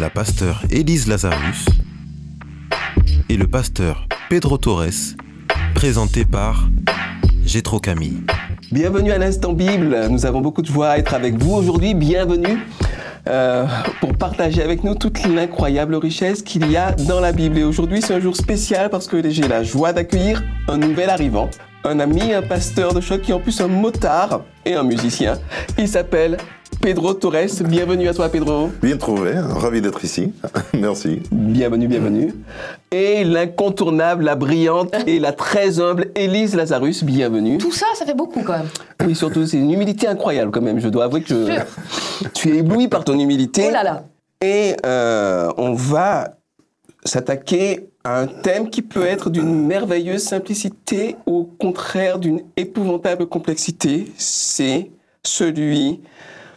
la pasteur Élise Lazarus et le pasteur Pedro Torres, présenté par Gétro Camille. Bienvenue à l'instant Bible. Nous avons beaucoup de joie à être avec vous aujourd'hui. Bienvenue euh, pour partager avec nous toute l'incroyable richesse qu'il y a dans la Bible. Et aujourd'hui, c'est un jour spécial parce que j'ai la joie d'accueillir un nouvel arrivant, un ami, un pasteur de choc qui est en plus un motard et un musicien. Il s'appelle Pedro Torres. Bienvenue à toi, Pedro. Bien trouvé, ravi d'être ici. Merci. Bienvenue, bienvenue. Et l'incontournable, la brillante et la très humble Élise Lazarus. Bienvenue. Tout ça, ça fait beaucoup quand même. Oui, surtout, c'est une humilité incroyable quand même. Je dois avouer que je- tu es ébloui par ton humilité. Oh là là. Et euh, on va s'attaquer à un thème qui peut être d'une merveilleuse simplicité, au contraire d'une épouvantable complexité. C'est celui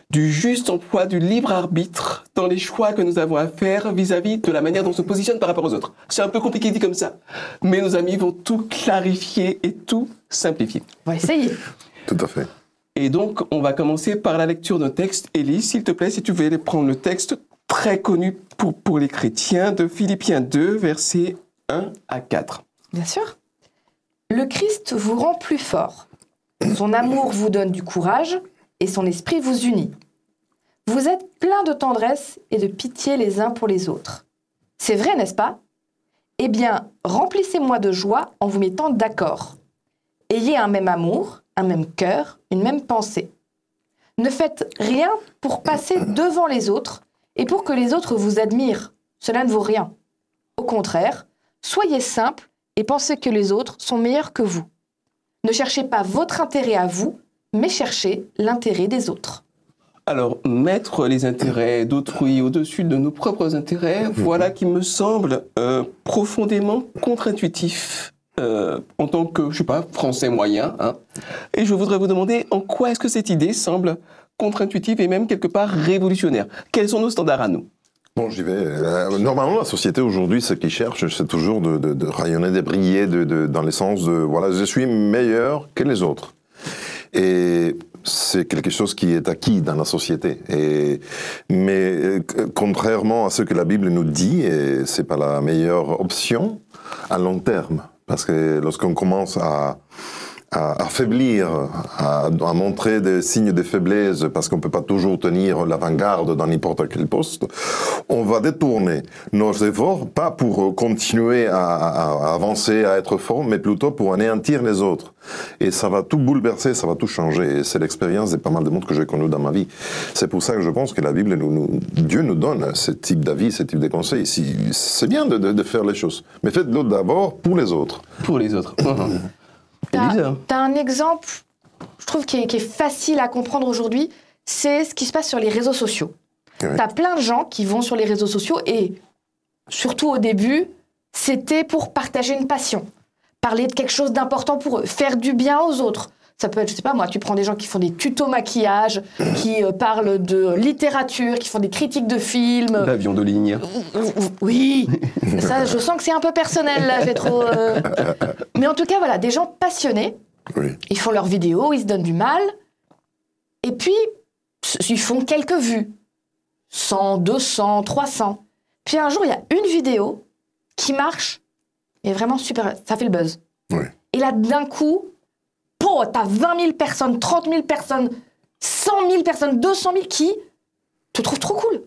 du juste emploi du libre arbitre dans les choix que nous avons à faire vis-à-vis de la manière dont on se positionne par rapport aux autres. C'est un peu compliqué dit comme ça, mais nos amis vont tout clarifier et tout simplifier. On va essayer. Tout à fait. Et donc, on va commencer par la lecture d'un texte. Élie, s'il te plaît, si tu veux aller prendre le texte très connu pour, pour les chrétiens de Philippiens 2, versets 1 à 4. Bien sûr. Le Christ vous rend plus fort. Son amour vous donne du courage et son esprit vous unit. Vous êtes plein de tendresse et de pitié les uns pour les autres. C'est vrai, n'est-ce pas? Eh bien, remplissez-moi de joie en vous mettant d'accord. Ayez un même amour, un même cœur, une même pensée. Ne faites rien pour passer devant les autres et pour que les autres vous admirent. Cela ne vaut rien. Au contraire, soyez simple et pensez que les autres sont meilleurs que vous. Ne cherchez pas votre intérêt à vous, mais cherchez l'intérêt des autres. Alors, mettre les intérêts d'autrui au-dessus de nos propres intérêts, voilà qui me semble euh, profondément contre-intuitif euh, en tant que, je sais pas, français moyen. hein. Et je voudrais vous demander en quoi est-ce que cette idée semble contre-intuitive et même quelque part révolutionnaire? Quels sont nos standards à nous? Bon, j'y vais. Euh, normalement, la société aujourd'hui, ce qu'ils cherche, c'est toujours de, de- de rayonner, de briller, de, de- dans le sens de, voilà, je suis meilleur que les autres. Et c'est quelque chose qui est acquis dans la société. Et, mais euh, contrairement à ce que la Bible nous dit, et c'est pas la meilleure option à long terme. Parce que lorsqu'on commence à, à affaiblir, à, à montrer des signes de faiblesse, parce qu'on peut pas toujours tenir l'avant-garde dans n'importe quel poste, on va détourner nos efforts, pas pour continuer à, à- à avancer, à être fort, mais plutôt pour anéantir les autres. Et ça va tout bouleverser, ça va tout changer. Et c'est l'expérience de pas mal de monde que j'ai connu dans ma vie. C'est pour ça que je pense que la Bible, nous, nous- Dieu nous donne ce type d'avis, ce type de conseils. C'est bien de, de- de faire les choses, mais faites-le d'abord pour les autres. pour les autres T'as un exemple, je trouve, qui est, qui est facile à comprendre aujourd'hui, c'est ce qui se passe sur les réseaux sociaux. Oui. T'as plein de gens qui vont sur les réseaux sociaux et, surtout au début, c'était pour partager une passion, parler de quelque chose d'important pour eux, faire du bien aux autres. Ça peut être, je sais pas moi, tu prends des gens qui font des tutos maquillage, qui euh, parlent de littérature, qui font des critiques de films. L'avion de ligne. Oui, ça, je sens que c'est un peu personnel là, j'ai trop. euh. Mais en tout cas, voilà, des gens passionnés. Oui. Ils font leurs vidéos, ils se donnent du mal. Et puis, ils font quelques vues. 100, 200, 300. Puis un jour, il y a une vidéo qui marche. Et vraiment super. Ça fait le buzz. Oui. Et là, d'un coup, po, t'as 20 000 personnes, 30 000 personnes, 100 000 personnes, 200 000 qui te trouvent trop cool.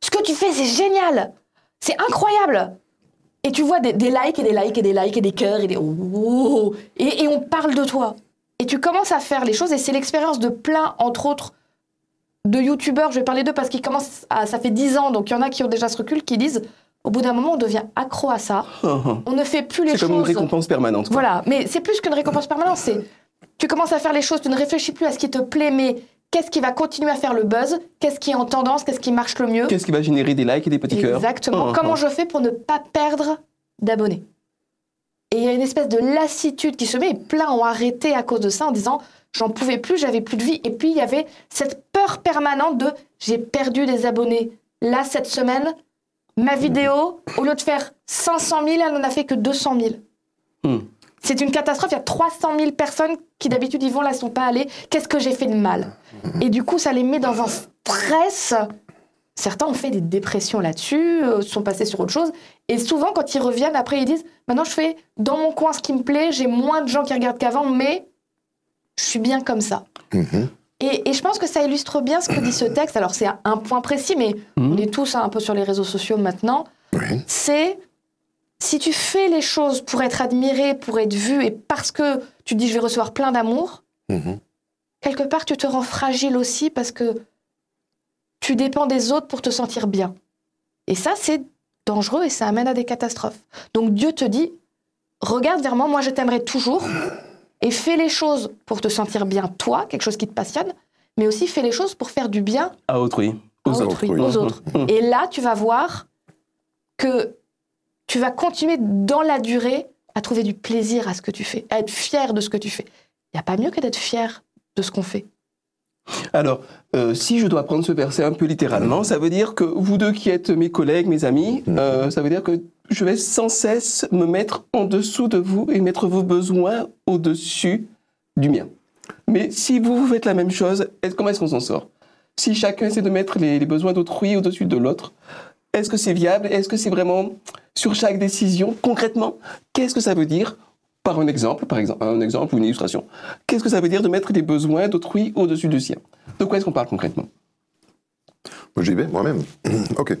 Ce que tu fais, c'est génial. C'est incroyable. Et tu vois des, des likes et des likes et des likes et des cœurs et des oh, et, et on parle de toi. Et tu commences à faire les choses et c'est l'expérience de plein, entre autres, de youtubeurs. Je vais parler d'eux parce qu'ils commencent à, ça fait 10 ans, donc il y en a qui ont déjà ce recul, qui disent, au bout d'un moment, on devient accro à ça. On ne fait plus les C'est choses. comme une récompense permanente. quoi. Voilà, mais c'est plus qu'une récompense permanente, c'est tu commences à faire les choses, tu ne réfléchis plus à ce qui te plaît, mais qu'est-ce qui va continuer à faire le buzz, qu'est-ce qui est en tendance, qu'est-ce qui marche le mieux? Qu'est-ce qui va générer des likes et des petits cœurs? Exactement. Mhm. Comment je fais pour ne pas perdre d'abonnés? Et il y a une espèce de lassitude qui se met, et plein ont arrêté à cause de ça en disant j'en pouvais plus, j'avais plus de vie. Et puis il y avait cette peur permanente de j'ai perdu des abonnés. Là, cette semaine, ma vidéo, au lieu de faire 500 000, elle n'en a fait que 200 000. Hmm. C'est une catastrophe. Il y a 300 000 personnes qui d'habitude y vont, là, ne sont pas allées. Qu'est-ce que j'ai fait de mal? Et du coup, ça les met dans un stress. Certains ont fait des dépressions là-dessus, euh, sont passés sur autre chose. Et souvent, quand ils reviennent, après, ils disent Maintenant, je fais dans mon coin ce qui me plaît, j'ai moins de gens qui regardent qu'avant, mais je suis bien comme ça. Mhm. Et, et je pense que ça illustre bien ce que dit ce texte. Alors, c'est un- point précis, mais Mhm. on est tous hein, un peu sur les réseaux sociaux maintenant. Oui. C'est si tu fais les choses pour être admiré, pour être vu, et parce que tu te dis je vais recevoir plein d'amour, Mhm. quelque part tu te rends fragile aussi parce que tu dépends des autres pour te sentir bien. Et ça, c'est dangereux et ça amène à des catastrophes. Donc Dieu te dit, regarde vers moi, moi je t'aimerai toujours, et fais les choses pour te sentir bien toi, quelque chose qui te passionne, mais aussi fais les choses pour faire du bien À autrui. Aux autres. autrui, oui. aux autres. Et là, tu vas voir que tu vas continuer dans la durée à trouver du plaisir à ce que tu fais, à être fier de ce que tu fais. Il n'y a pas mieux que d'être fier de ce qu'on fait. Alors, euh, si je dois prendre ce verset un peu littéralement, ça veut dire que vous deux qui êtes mes collègues, mes amis, euh, ça veut dire que je vais sans cesse me mettre en dessous de vous et mettre vos besoins au-dessus du mien. Mais si vous, vous faites la même chose, est- comment est-ce qu'on s'en sort? Si chacun essaie de mettre les, les besoins d'autrui au-dessus de l'autre, est-ce que c'est viable? Est-ce que c'est vraiment sur chaque décision Concrètement, qu'est-ce que ça veut dire par un exemple, par exemple, un exemple ou une illustration. Qu'est-ce que ça veut dire de mettre les besoins d'autrui au-dessus du sien? De quoi est-ce qu'on parle concrètement? J'y vais moi-même. ok.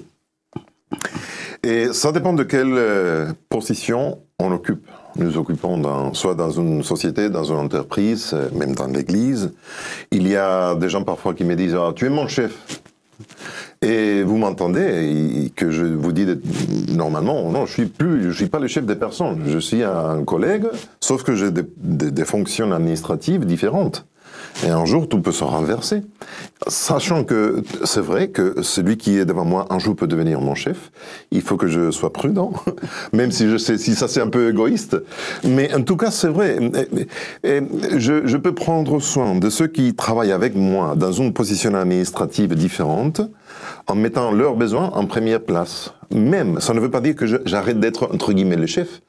Et ça dépend de quelle euh, position on occupe. Nous occupons soit dans une société, dans une entreprise, euh, même dans l'église. Il y a des gens parfois qui me disent ah, Tu es mon chef. Et vous m'entendez que je vous dis normalement, non, je suis plus, je suis pas le chef des personnes. Je suis un collègue, sauf que j'ai des, des- des fonctions administratives différentes. Et un jour, tout peut se renverser. Sachant que c'est vrai que celui qui est devant moi, un jour peut devenir mon chef. Il faut que je sois prudent, même si je sais si ça c'est un peu égoïste. Mais en tout cas, c'est vrai. Je, je peux prendre soin de ceux qui travaillent avec moi dans une position administrative différente, en mettant leurs besoins en première place. Même, ça ne veut pas dire que j'arrête d'être entre guillemets le chef.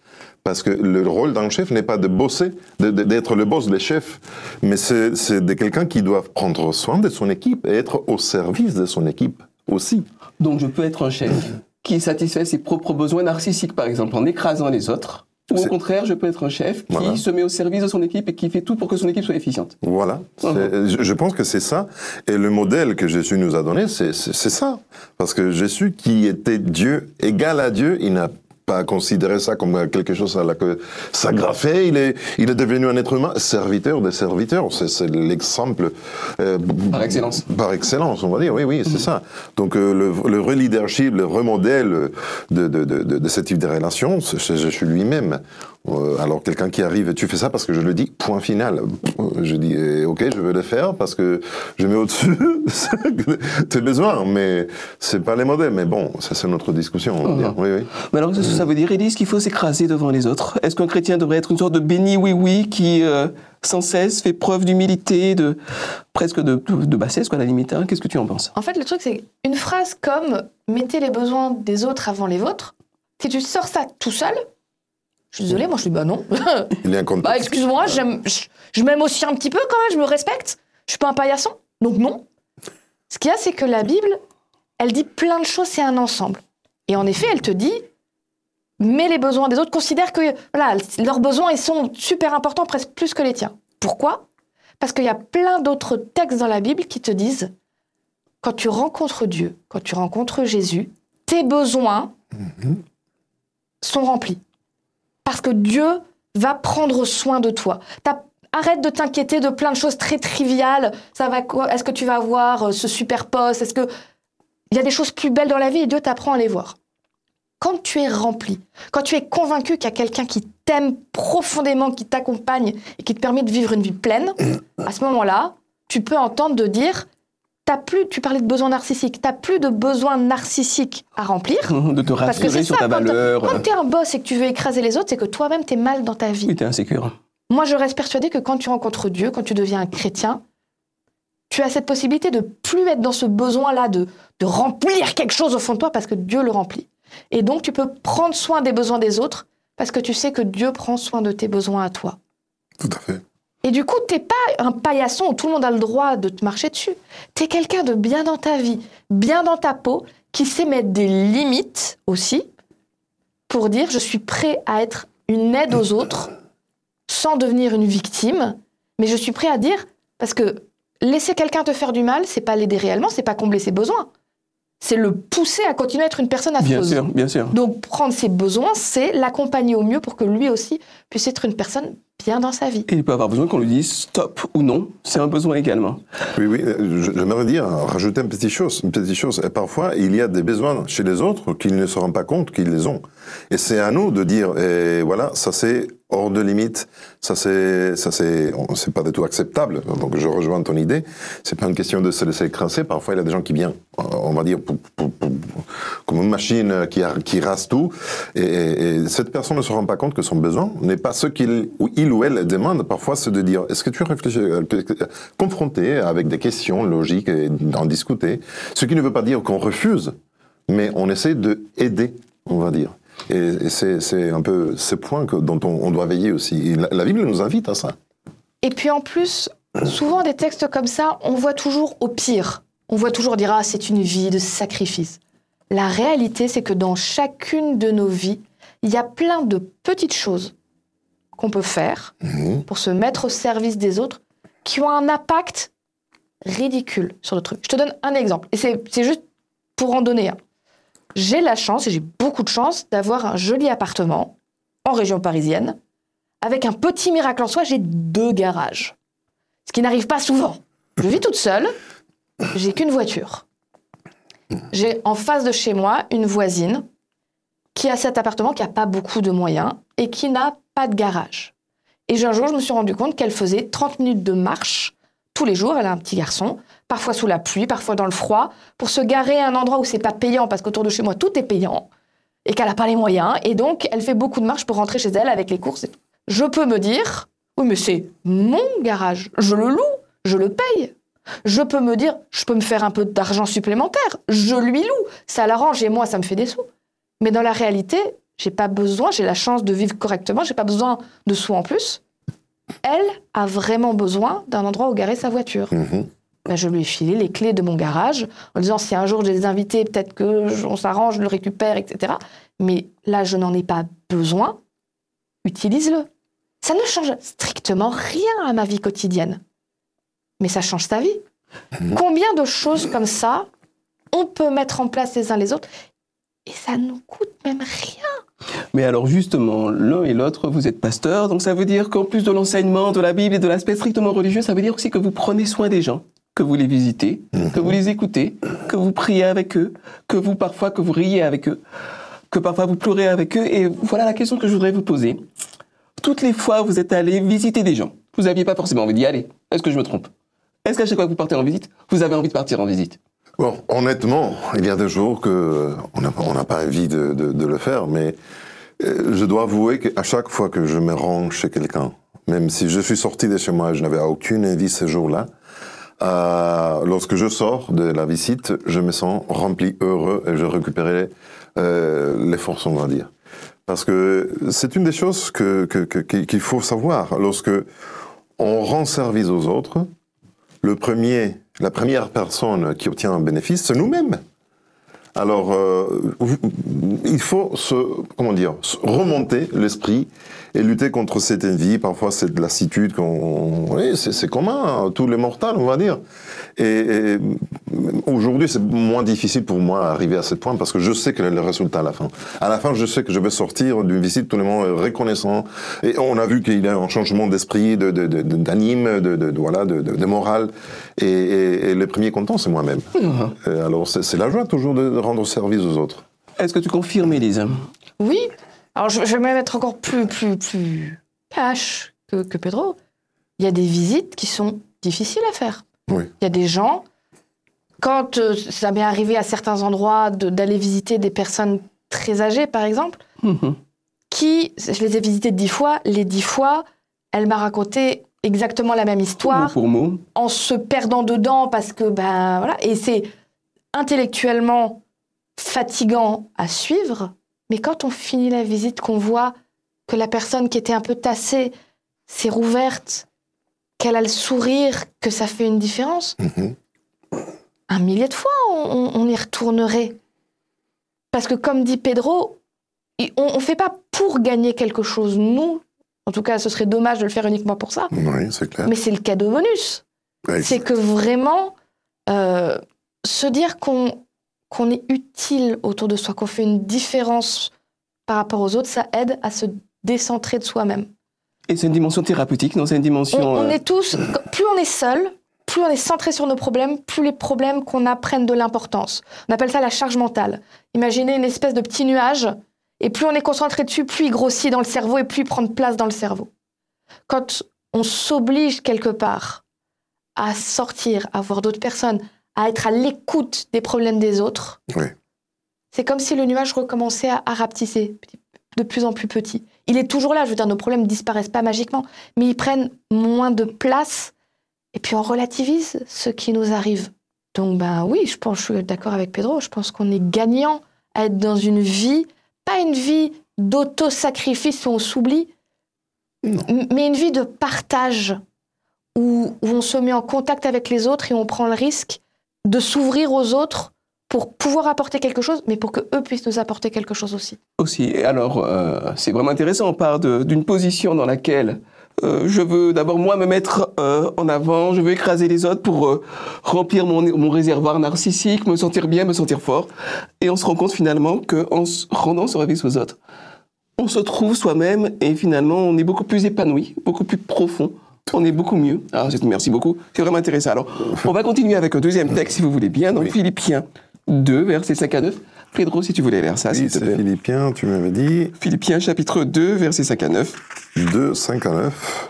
Parce que le rôle d'un chef n'est pas de bosser, d'être le boss, le chef, mais c'est de quelqu'un qui doit prendre soin de son équipe et être au service de son équipe aussi. Donc je peux être un chef qui satisfait ses propres besoins narcissiques, par exemple, en écrasant les autres. Ou au contraire, je peux être un chef qui Voilà. se met au service de son équipe et qui fait tout pour que son équipe soit efficiente. Voilà. Je pense que c'est ça. Et le modèle que Jésus nous a donné, c'est ça. Parce que Jésus, qui était Dieu, égal à Dieu, il n'a pas considéré ça comme quelque chose à la que s'agrafer. Il est, il est devenu un être humain, serviteur des serviteurs. C'est l'exemple. euh, Par excellence. Par excellence, on va dire. Oui, oui, c'est ça. Donc euh, le, le vrai leadership, le vrai modèle de, de, de, de, de ce type de relation, c'est Jésus lui-même. Euh, alors quelqu'un qui arrive, tu fais ça parce que je le dis, point final. Je dis, eh, ok, je veux le faire parce que je mets au-dessus tes besoins, mais c'est pas les modèles. Mais bon, ça c'est notre discussion. On va dire. Oui, oui. Mais alors, qu'est-ce que ça veut dire? Élise qu'il faut s'écraser devant les autres Est-ce qu'un chrétien devrait être une sorte de béni oui-oui qui, euh, sans cesse, fait preuve d'humilité, de presque de, de bassesse, quoi, à la limite hein? Qu'est-ce que tu en penses? En fait, le truc, c'est une phrase comme mettez les besoins des autres avant les vôtres. Si tu sors ça tout seul, je suis désolée, moi je dis bah non. Il y a un contexte. bah excuse-moi, j'aime- je, je m'aime aussi un petit peu quand même, je me respecte. Je suis pas un paillasson, donc non. Ce qu'il y a, c'est que la Bible, elle dit plein de choses, c'est un ensemble. Et en effet, elle te dit, mets les besoins des autres, considère que voilà, leurs besoins, ils sont super importants, presque plus que les tiens. Pourquoi? Parce qu'il y a plein d'autres textes dans la Bible qui te disent, quand tu rencontres Dieu, quand tu rencontres Jésus, tes besoins sont remplis. Parce que Dieu va prendre soin de toi. Arrête de t'inquiéter de plein de choses très triviales. Ça va Est-ce que tu vas avoir euh, ce super poste? Est-ce que il y a des choses plus belles dans la vie et Dieu t'apprend à les voir. Quand tu es rempli, quand tu es convaincu qu'il y a quelqu'un qui t'aime profondément, qui t'accompagne et qui te permet de vivre une vie pleine, à ce moment-là, tu peux entendre de dire, t'as plus, tu parlais de besoin narcissique, t'as plus de besoin narcissique à remplir. De te Parce que rassurer c'est sur ça, ta quand valeur. Quand t'es un boss et que tu veux écraser les autres, c'est que toi-même t'es mal dans ta vie. Oui, t'es insécure. Moi, je reste persuadée que quand tu rencontres Dieu, quand tu deviens un chrétien, tu as cette possibilité de plus être dans ce besoin-là de, de remplir quelque chose au fond de toi parce que Dieu le remplit. Et donc, tu peux prendre soin des besoins des autres parce que tu sais que Dieu prend soin de tes besoins à toi. Tout à fait. Et du coup, t'es pas un paillasson où tout le monde a le droit de te marcher dessus. T'es quelqu'un de bien dans ta vie, bien dans ta peau, qui sait mettre des limites aussi pour dire je suis prêt à être une aide aux autres sans devenir une victime, mais je suis prêt à dire parce que laisser quelqu'un te faire du mal, c'est pas l'aider réellement, c'est pas combler ses besoins. C'est le pousser à continuer à être une personne affreuse. Bien sûr, bien sûr. Donc prendre ses besoins, c'est l'accompagner au mieux pour que lui aussi puisse être une personne bien dans sa vie. Et il peut avoir besoin qu'on lui dise stop ou non. C'est un besoin également. Oui, oui, euh, j'aimerais dire, rajouter une petite chose, une petite chose. Et parfois, il y a des besoins chez les autres qu'ils ne se rendent pas compte qu'ils les ont. Et c'est à nous de dire, eh, voilà, ça c'est hors de limite, ça c'est, ça c'est, on- c'est pas du tout acceptable. Donc je rejoins ton idée. C'est pas une question de se laisser écraser. Parfois, il y a des gens qui viennent, on va dire, pour- pour- pour- comme une machine qui, a- qui rase tout. Et, et- et cette personne ne se rend pas compte que son besoin n'est pas ce qu'il ou il ou elle demande. Parfois, c'est de dire, est-ce que tu as réfléchi, euh, confronter avec des questions logiques et d'en discuter. Ce qui ne veut pas dire qu'on refuse, mais on essaie de aider, on va dire. Et, c'est, un peu ce point que, dont on, doit veiller aussi. La, la Bible nous invite à ça. Et puis en plus, souvent des textes comme ça, on voit toujours au pire. On voit toujours dire ah c'est une vie de sacrifice. La réalité, c'est que dans chacune de nos vies, il y a plein de petites choses qu'on peut faire Mhm. pour se mettre au service des autres qui ont un impact ridicule sur le truc. Je te donne un exemple, et c'est c'est juste pour en donner un. J'ai la chance, et j'ai beaucoup de chance, d'avoir un joli appartement en région parisienne. Avec un petit miracle en soi, j'ai deux garages. Ce qui n'arrive pas souvent. Je vis toute seule, j'ai qu'une voiture. J'ai en face de chez moi une voisine qui a cet appartement qui n'a pas beaucoup de moyens et qui n'a pas de garage. Et un jour, je me suis rendu compte qu'elle faisait 30 minutes de marche tous les jours. Elle a un petit garçon, parfois sous la pluie, parfois dans le froid, pour se garer à un endroit où c'est pas payant, parce qu'autour de chez moi, tout est payant, et qu'elle n'a pas les moyens. Et donc, elle fait beaucoup de marches pour rentrer chez elle avec les courses. Je peux me dire, oui, mais c'est mon garage. Je le loue, je le paye. Je peux me dire, je peux me faire un peu d'argent supplémentaire. Je lui loue. Ça l'arrange et moi, ça me fait des sous. Mais dans la réalité, j'ai pas besoin, j'ai la chance de vivre correctement, j'ai pas besoin de sous en plus. Elle a vraiment besoin d'un endroit où garer sa voiture. Mhm. Ben, je lui ai filé les clés de mon garage en disant si un jour j'ai des invités, peut-être que je- on s'arrange, je le récupère, etc. Mais là, je n'en ai pas besoin. Utilise-le. Ça ne change strictement rien à ma vie quotidienne. Mais ça change ta vie. Combien de choses comme ça on peut mettre en place les uns les autres et ça nous coûte même rien. Mais alors justement, l'un et l'autre, vous êtes pasteur, donc ça veut dire qu'en plus de l'enseignement de la Bible et de l'aspect strictement religieux, ça veut dire aussi que vous prenez soin des gens, que vous les visitez, que vous les écoutez, que vous priez avec eux, que vous parfois que vous riez avec eux, que parfois vous pleurez avec eux. Et voilà la question que je voudrais vous poser. Toutes les fois vous êtes allé visiter des gens, vous n'aviez pas forcément envie d'y aller. Est-ce que je me trompe? Est-ce qu'à chaque fois que vous partez en visite, vous avez envie de partir en visite? Bon, honnêtement, il y a des jours que on n'a on pas envie de, de- de le faire, mais euh, je dois avouer qu'à chaque fois que je me rends chez quelqu'un, même si je suis sorti de chez moi et je n'avais aucune envie ce jour-là, euh, lorsque je sors de la visite, je me sens rempli, heureux et je récupérais euh, les forces, on va dire. Parce que c'est une des choses que, que- que- qu'il faut savoir. Lorsque on rend service aux autres, le premier, la première personne qui obtient un bénéfice, c'est nous-mêmes. Alors, euh, il faut se, comment dire, remonter l'esprit et lutter contre cette envie. Parfois, cette lassitude oui, c'est, commun à tous les mortels, on va dire. Et, et aujourd'hui, c'est moins difficile pour moi d'arriver à ce point parce que je sais quel est le résultat à la fin. À la fin, je sais que je vais sortir d'une visite tout le monde reconnaissant. Et on a vu qu'il y a un changement d'esprit, de, de, de- d'anime, de, de, de- voilà, de, de, de morale. Et, et, et le premier content, c'est moi-même. Euh, alors, c'est, la joie toujours de rendre service aux autres. Est-ce que tu confirmes, Élise? Oui. Alors je, je vais même être encore plus plus plus cash que, que Pedro. Il y a des visites qui sont difficiles à faire. Oui. Il y a des gens, quand euh, ça m'est arrivé à certains endroits de- d'aller visiter des personnes très âgées, par exemple, Mhm. qui, je les ai visitées dix fois, les dix fois, elle m'a raconté exactement la même Mot histoire pour mot. en se perdant dedans parce que, ben voilà, et c'est intellectuellement fatigant à suivre, mais quand on finit la visite, qu'on voit que la personne qui était un peu tassée s'est rouverte, qu'elle a le sourire, que ça fait une différence, Mhm. un millier de fois on, y retournerait. Parce que comme dit Pedro, on ne fait pas pour gagner quelque chose, nous. En tout cas, ce serait dommage de le faire uniquement pour ça. Oui, c'est clair. Mais c'est le cadeau bonus. C'est que vraiment, euh, se dire qu'on qu'on est utile autour de soi, qu'on fait une différence par rapport aux autres, ça aide à se décentrer de soi-même. Et c'est une dimension thérapeutique, non C'est une On, dimension. on euh, est tous, plus on est seul, plus on est centré sur nos problèmes, plus les problèmes qu'on a prennent de l'importance. On appelle ça la charge mentale. Imaginez une espèce de petit nuage, et plus on est concentré dessus, plus il grossit dans le cerveau et plus il prend de place dans le cerveau. Quand on s'oblige quelque part à sortir, à voir d'autres personnes, à être à l'écoute des problèmes des autres, Oui. c'est comme si le nuage recommençait à, à rapetisser de plus en plus petit. Il est toujours là, je veux dire, nos problèmes disparaissent pas magiquement, mais ils prennent moins de place et puis on relativise ce qui nous arrive. Donc ben oui, je pense, je suis d'accord avec Pedro, je pense qu'on est gagnant à être dans une vie, pas une vie d'auto-sacrifice où on s'oublie, mais une vie de partage où, où on se met en contact avec les autres et on prend le risque de s'ouvrir aux autres pour pouvoir apporter quelque chose, mais pour que eux puissent nous apporter quelque chose aussi. aussi. Et alors, euh, c'est vraiment intéressant. On part d'une position dans laquelle euh, je veux d'abord moi me mettre euh, en avant, je veux écraser les autres pour euh, remplir mon, mon réservoir narcissique, me sentir bien, me sentir fort. Et on se rend compte finalement qu'en se rendant service aux autres, on se trouve soi-même et finalement on est beaucoup plus épanoui, beaucoup plus profond. On est beaucoup mieux. Alors, c'est- merci beaucoup. C'est vraiment intéressant. Alors, on va continuer avec un deuxième texte, si vous voulez bien. Oui. Philippiens 2, versets 5 à 9. Pedro, si tu voulais lire ça, Oui, s'il te plaît. Philippiens, tu m'avais dit Philippiens chapitre 2, versets 5 à 9. 2, 5 à 9.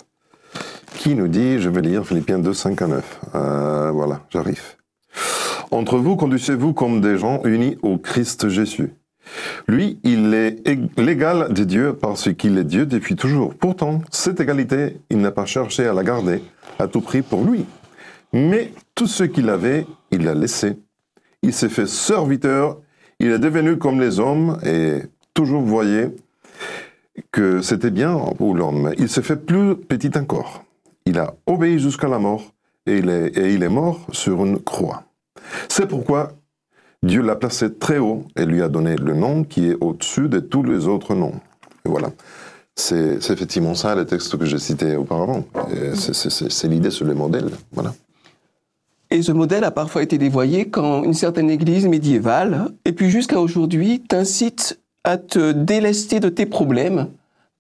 Qui nous dit, je vais lire Philippiens 2, 5 à 9. Euh, voilà, j'arrive. Entre vous, conduisez-vous comme des gens unis au Christ Jésus. Lui, il est ég- l'égal de Dieu parce qu'il est Dieu depuis toujours. Pourtant, cette égalité, il n'a pas cherché à la garder à tout prix pour lui. Mais tout ce qu'il avait, il l'a laissé. Il s'est fait serviteur, il est devenu comme les hommes et toujours, voyez, que c'était bien pour l'homme. Il s'est fait plus petit encore. Il a obéi jusqu'à la mort et il est, mort sur une croix. C'est pourquoi Dieu l'a placé très haut et lui a donné le nom qui est au-dessus de tous les autres noms. Voilà. C'est effectivement ça le texte que j'ai cité auparavant. C'est l'idée sur le modèle. Voilà. Et ce modèle a parfois été dévoyé quand une certaine église médiévale, et puis jusqu'à aujourd'hui, t'incite à te délester de tes problèmes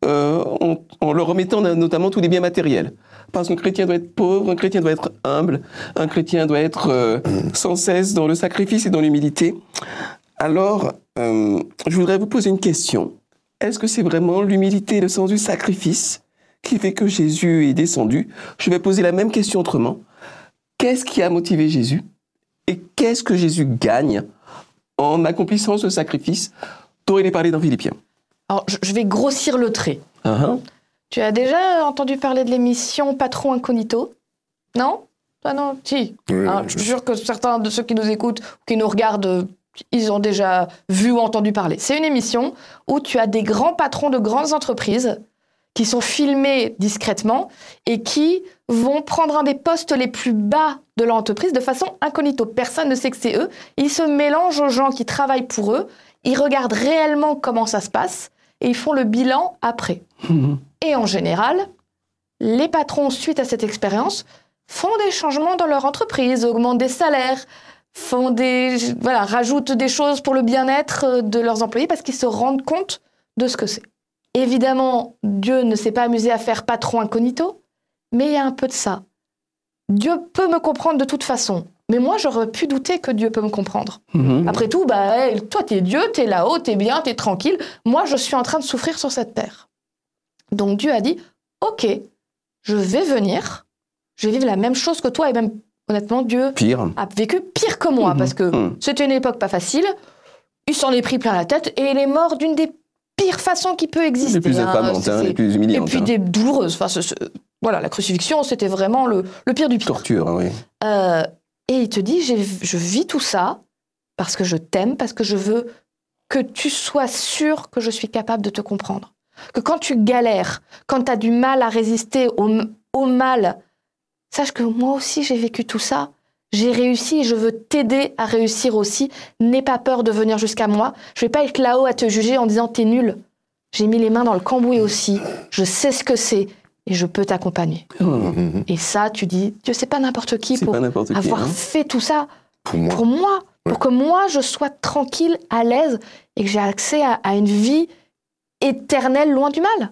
euh, en, en leur remettant notamment tous les biens matériels. Parce qu'un chrétien doit être pauvre, un chrétien doit être humble, un chrétien doit être euh, sans cesse dans le sacrifice et dans l'humilité. Alors, euh, je voudrais vous poser une question. Est-ce que c'est vraiment l'humilité, le sens du sacrifice qui fait que Jésus est descendu? Je vais poser la même question autrement. Qu'est-ce qui a motivé Jésus Et qu'est-ce que Jésus gagne en accomplissant ce sacrifice dont il est parlé dans Philippiens? Alors, je- vais grossir le trait. Uh-huh. Tu as déjà entendu parler de l'émission Patron Incognito? Non? Ah non, si. Oui, Hein, oui, je suis sûr que certains de ceux qui nous écoutent ou qui nous regardent, ils ont déjà vu ou entendu parler. C'est une émission où tu as des grands patrons de grandes entreprises qui sont filmés discrètement et qui vont prendre un des postes les plus bas de l'entreprise de façon incognito. Personne ne sait que c'est eux. Ils se mélangent aux gens qui travaillent pour eux. Ils regardent réellement comment ça se passe et ils font le bilan après. Et en général, les patrons, suite à cette expérience, font des changements dans leur entreprise, augmentent des salaires, font des, voilà, rajoutent des choses pour le bien-être euh, de leurs employés parce qu'ils se rendent compte de ce que c'est. Évidemment, Dieu ne s'est pas amusé à faire patron incognito, mais il y a un peu de ça. Dieu peut me comprendre de toute façon, mais moi j'aurais pu douter que Dieu peut me comprendre. Mhm. Après tout, bah, hey, toi, t'es Dieu, t'es là-haut, t'es bien, t'es tranquille. Moi, je suis en train de souffrir sur cette terre. Donc Dieu a dit, ok, je vais venir, je vais vivre la même chose que toi et même honnêtement, Dieu Pire. a vécu pire que moi, Mhm. parce que Mhm. c'était une époque pas facile. Il s'en est pris plein la tête et il est mort d'une des pires façons qui peut exister. Les plus hein. hein, c'est- les plus Et humiliantes. puis hein. des douloureuses. Enfin, ce- ce- voilà, la crucifixion, c'était vraiment le, le pire du pire. Torture, oui. Euh, et il te dit, je vis tout ça parce que je t'aime, parce que je veux que tu sois sûr que je suis capable de te comprendre. Que quand tu galères, quand tu as du mal à résister au, au mal, sache que moi aussi j'ai vécu tout ça. J'ai réussi et je veux t'aider à réussir aussi. N'aie pas peur de venir jusqu'à moi. Je vais pas être là-haut à te juger en disant t'es nul. J'ai mis les mains dans le cambouis aussi. Je sais ce que c'est et je peux t'accompagner. Oh. Et ça, tu dis, Dieu, c'est pas n'importe qui pour qui. avoir hein. fait tout ça Pour moi. pour moi, Ouais. pour que moi je sois tranquille, à l'aise et que j'ai accès à, à une vie éternelle loin du mal.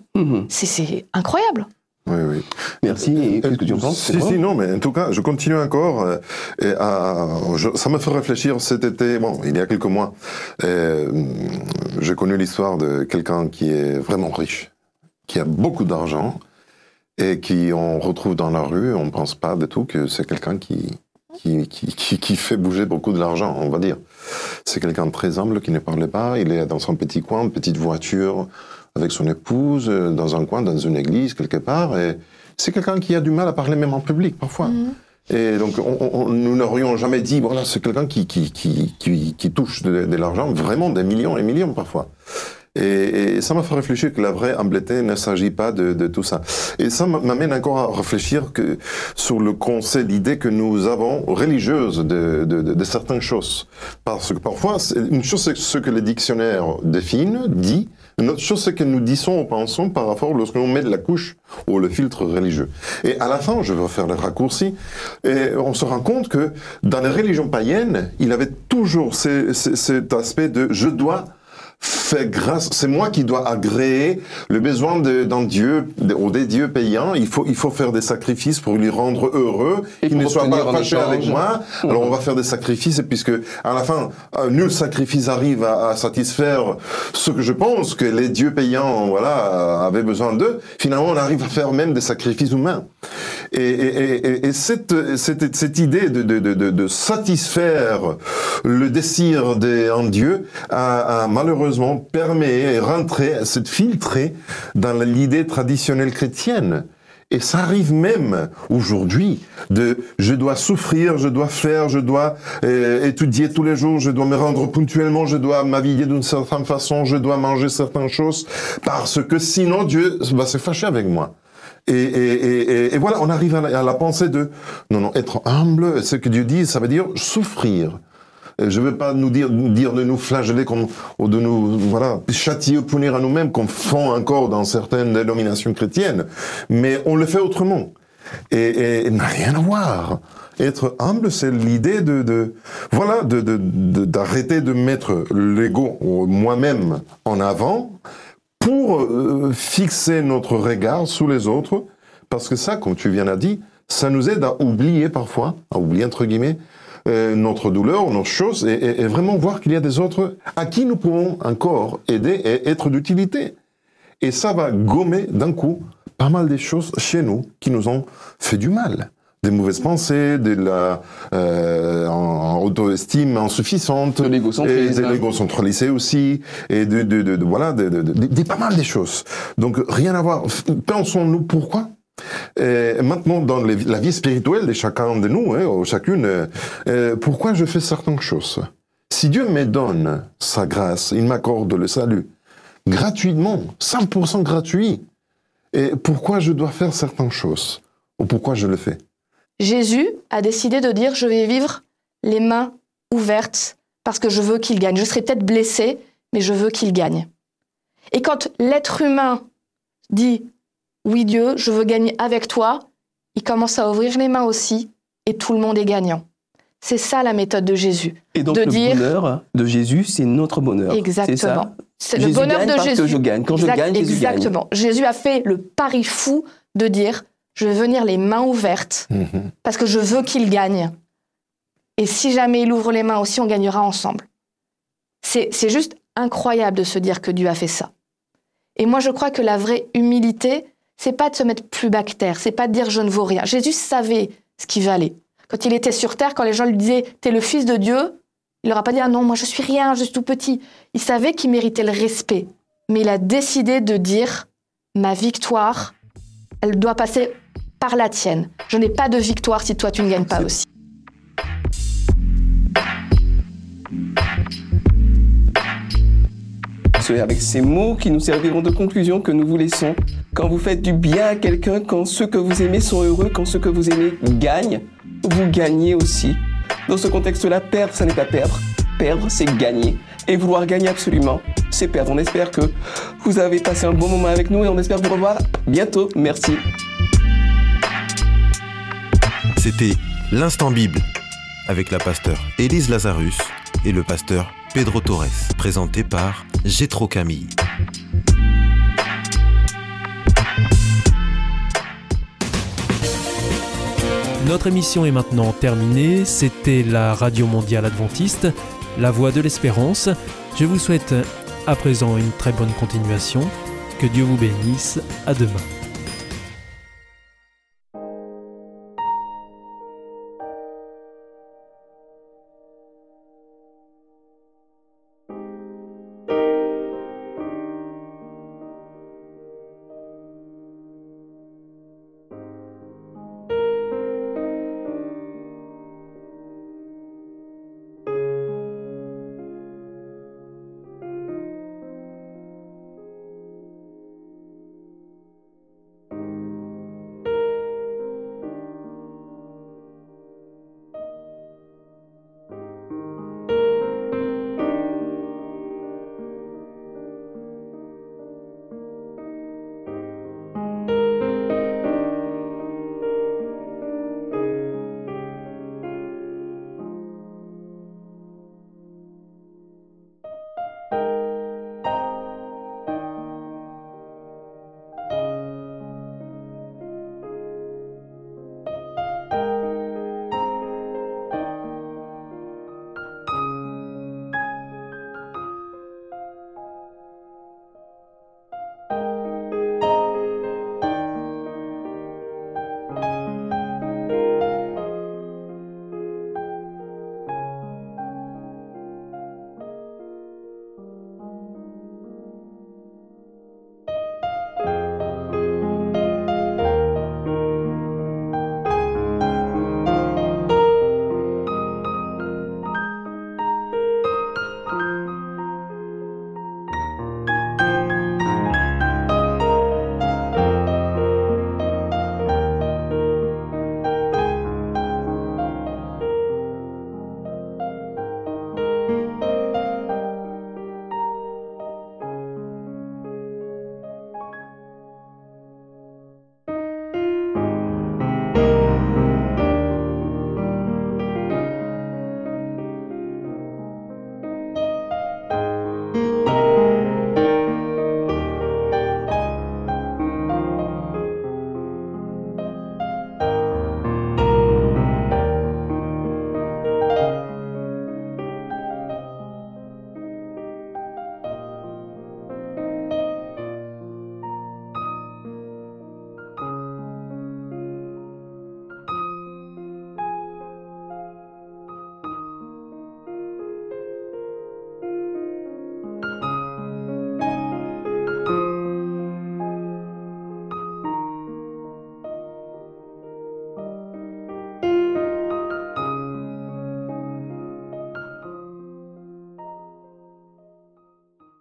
C'est- C'est incroyable. Oui, oui. Merci. Et qu'est-ce que tu en penses Si, si, non, mais en tout cas, je continue encore. euh, et à- je- ça me fait réfléchir cet été, bon, il y a quelques mois, euh, j'ai connu l'histoire de quelqu'un qui est vraiment riche, qui a beaucoup d'argent, et qui on retrouve dans la rue, on ne pense pas du tout que c'est quelqu'un qui, qui, qui, qui, qui fait bouger beaucoup de l'argent, on va dire. C'est quelqu'un de très humble qui ne parlait pas, il est dans son petit coin, une petite voiture, avec son épouse, euh, dans un coin, dans une église, quelque part, et c'est quelqu'un qui a du mal à parler même en public, parfois. Et donc, on, on- on- nous n'aurions jamais dit, voilà, c'est quelqu'un qui, qui, qui, qui, qui touche de, de l'argent, vraiment des millions et millions parfois. Et, et ça m'a fait réfléchir que la vraie humbleté ne s'agit pas de, de tout ça. Et ça m'amène encore à réfléchir que, sur le concept, l'idée que nous avons religieuse de, de, de, certaines choses. Parce que parfois, une chose c'est ce que les dictionnaires définissent, dit, une autre chose c'est que nous disons ou pensons par rapport lorsque l'on met de la couche ou le filtre religieux. Et à la fin, je vais faire le raccourci, et on se rend compte que dans les religions païennes, il avait toujours ce- ce- cet aspect de je dois faire grâce, c'est moi qui dois agréer le besoin d'un Dieu, de- ou des dieux payants. Il faut, il faut faire des sacrifices pour lui rendre heureux, qu'il ne soit pas fâché avec moi. Alors on va faire des sacrifices, et puisque à la fin, un nul sacrifice arrive à, à satisfaire ce que je pense que les dieux payants, voilà, avaient besoin d'eux. Finalement, on arrive à faire même des sacrifices humains. Et, et, et, et cette, cette, cette idée de, de, de, de, de satisfaire le désir d'un Dieu a, a malheureusement permis et rentré, s'est filtré dans l'idée traditionnelle chrétienne. Et ça arrive même aujourd'hui de je dois souffrir, je dois faire, je dois euh, étudier tous les jours, je dois me rendre ponctuellement, je dois m'habiller d'une certaine façon, je dois manger certaines choses parce que sinon Dieu va se fâcher avec moi. Et- et voilà, on arrive à la, à la pensée de non non être humble. Ce que Dieu dit, ça veut dire souffrir. Euh, Je ne veux pas nous dire, dire de nous flageller comme, ou de nous voilà, châtier punir à nous-mêmes comme font encore dans certaines dénominations chrétiennes, mais on le fait autrement. Et, et, n'a rien à voir. Être humble, c'est l'idée de, de voilà de de- de- d'arrêter de, mettre l'ego moi-même en avant pour euh, fixer notre regard sur les autres, parce que ça, comme tu viens de dire, ça nous aide à oublier parfois, à oublier entre guillemets, euh, notre douleur, nos choses, et, et- et vraiment voir qu'il y a des autres à qui nous pouvons encore aider et être d'utilité. Et ça va gommer d'un coup pas mal des choses chez nous qui nous ont fait du mal. Des mauvaises pensées, de la euh, en- en auto-estime insuffisante, De l'égocentrisme. et de l'égocentralisé aussi, et de, de, de, de- voilà, de, de, de- de- de pas mal des choses. Donc rien à voir. Pensons-nous pourquoi? Et maintenant, dans la vie spirituelle de chacun de nous, hein, ou chacune, euh, euh, pourquoi je fais certaines choses? Si Dieu me donne sa grâce, il m'accorde le salut, gratuitement, 100% gratuit, et pourquoi je dois faire certaines choses? Ou pourquoi je le fais? Jésus a décidé de dire je vais vivre les mains ouvertes parce que je veux qu'il gagne. Je serai peut-être blessé, mais je veux qu'il gagne. Et quand l'être humain dit oui Dieu, je veux gagner avec toi, il commence à ouvrir les mains aussi et tout le monde est gagnant. C'est ça la méthode de Jésus. Et donc de le dire- bonheur de Jésus, c'est notre bonheur. C'est Exactement. ça C'est le bonheur gagne de parce Jésus. que je gagne. Quand je gagne, Jésus gagne. Exactement. Jésus a fait le pari fou de dire je vais venir les mains ouvertes parce que je veux qu'il gagne. Et si jamais il ouvre les mains aussi, on gagnera ensemble. C'est c'est juste incroyable de se dire que Dieu a fait ça. Et moi, je crois que la vraie humilité, c'est pas de se mettre plus terre, c'est pas de dire je ne vaux rien. Jésus savait ce qu'il valait. Quand il était sur terre, quand les gens lui disaient T'es le fils de Dieu, il leur a pas dit Ah non, moi je suis rien, je suis tout petit. Il savait qu'il méritait le respect. Mais il a décidé de dire Ma victoire, elle doit passer par la tienne. Je n'ai pas de victoire si toi tu ne gagnes pas aussi. C'est avec ces mots qui nous serviront de conclusion que nous vous laissons. Quand vous faites du bien à quelqu'un, quand ceux que vous aimez sont heureux, quand ceux que vous aimez gagnent, vous gagnez aussi. Dans ce contexte-là, perdre, ça n'est pas perdre. Perdre, c'est gagner. Et vouloir gagner absolument, c'est perdre. On espère que vous avez passé un bon moment avec nous et on espère vous revoir bientôt. Merci. C'était l'Instant Bible avec la pasteur Élise Lazarus et le pasteur Pedro Torres, présenté par Gétro Camille. Notre émission est maintenant terminée. C'était la Radio Mondiale Adventiste, la voix de l'espérance. Je vous souhaite à présent une très bonne continuation. Que Dieu vous bénisse. À demain.